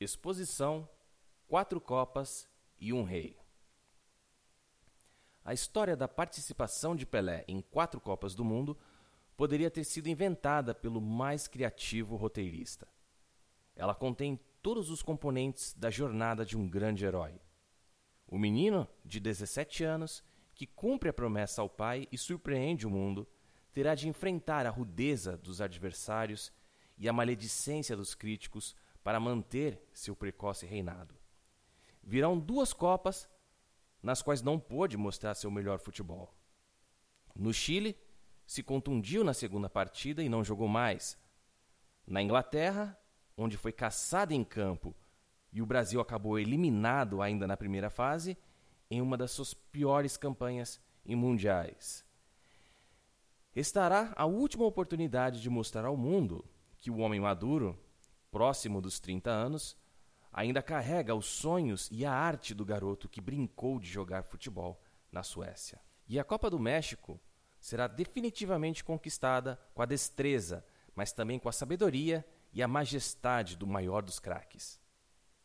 Exposição, quatro Copas e um Rei. A história da participação de Pelé em quatro Copas do Mundo poderia ter sido inventada pelo mais criativo roteirista. Ela contém todos os componentes da jornada de um grande herói. O menino, de 17 anos, que cumpre a promessa ao pai e surpreende o mundo, terá de enfrentar a rudeza dos adversários e a maledicência dos críticos para manter seu precoce reinado. Virão duas Copas nas quais não pôde mostrar seu melhor futebol. No Chile, se contundiu na segunda partida e não jogou mais. Na Inglaterra, onde foi caçado em campo e o Brasil acabou eliminado ainda na primeira fase, em uma das suas piores campanhas em mundiais. Estará a última oportunidade de mostrar ao mundo que o homem maduro, próximo dos 30 anos, ainda carrega os sonhos e a arte do garoto que brincou de jogar futebol na Suécia. E a Copa do México será definitivamente conquistada com a destreza, mas também com a sabedoria e a majestade do maior dos craques.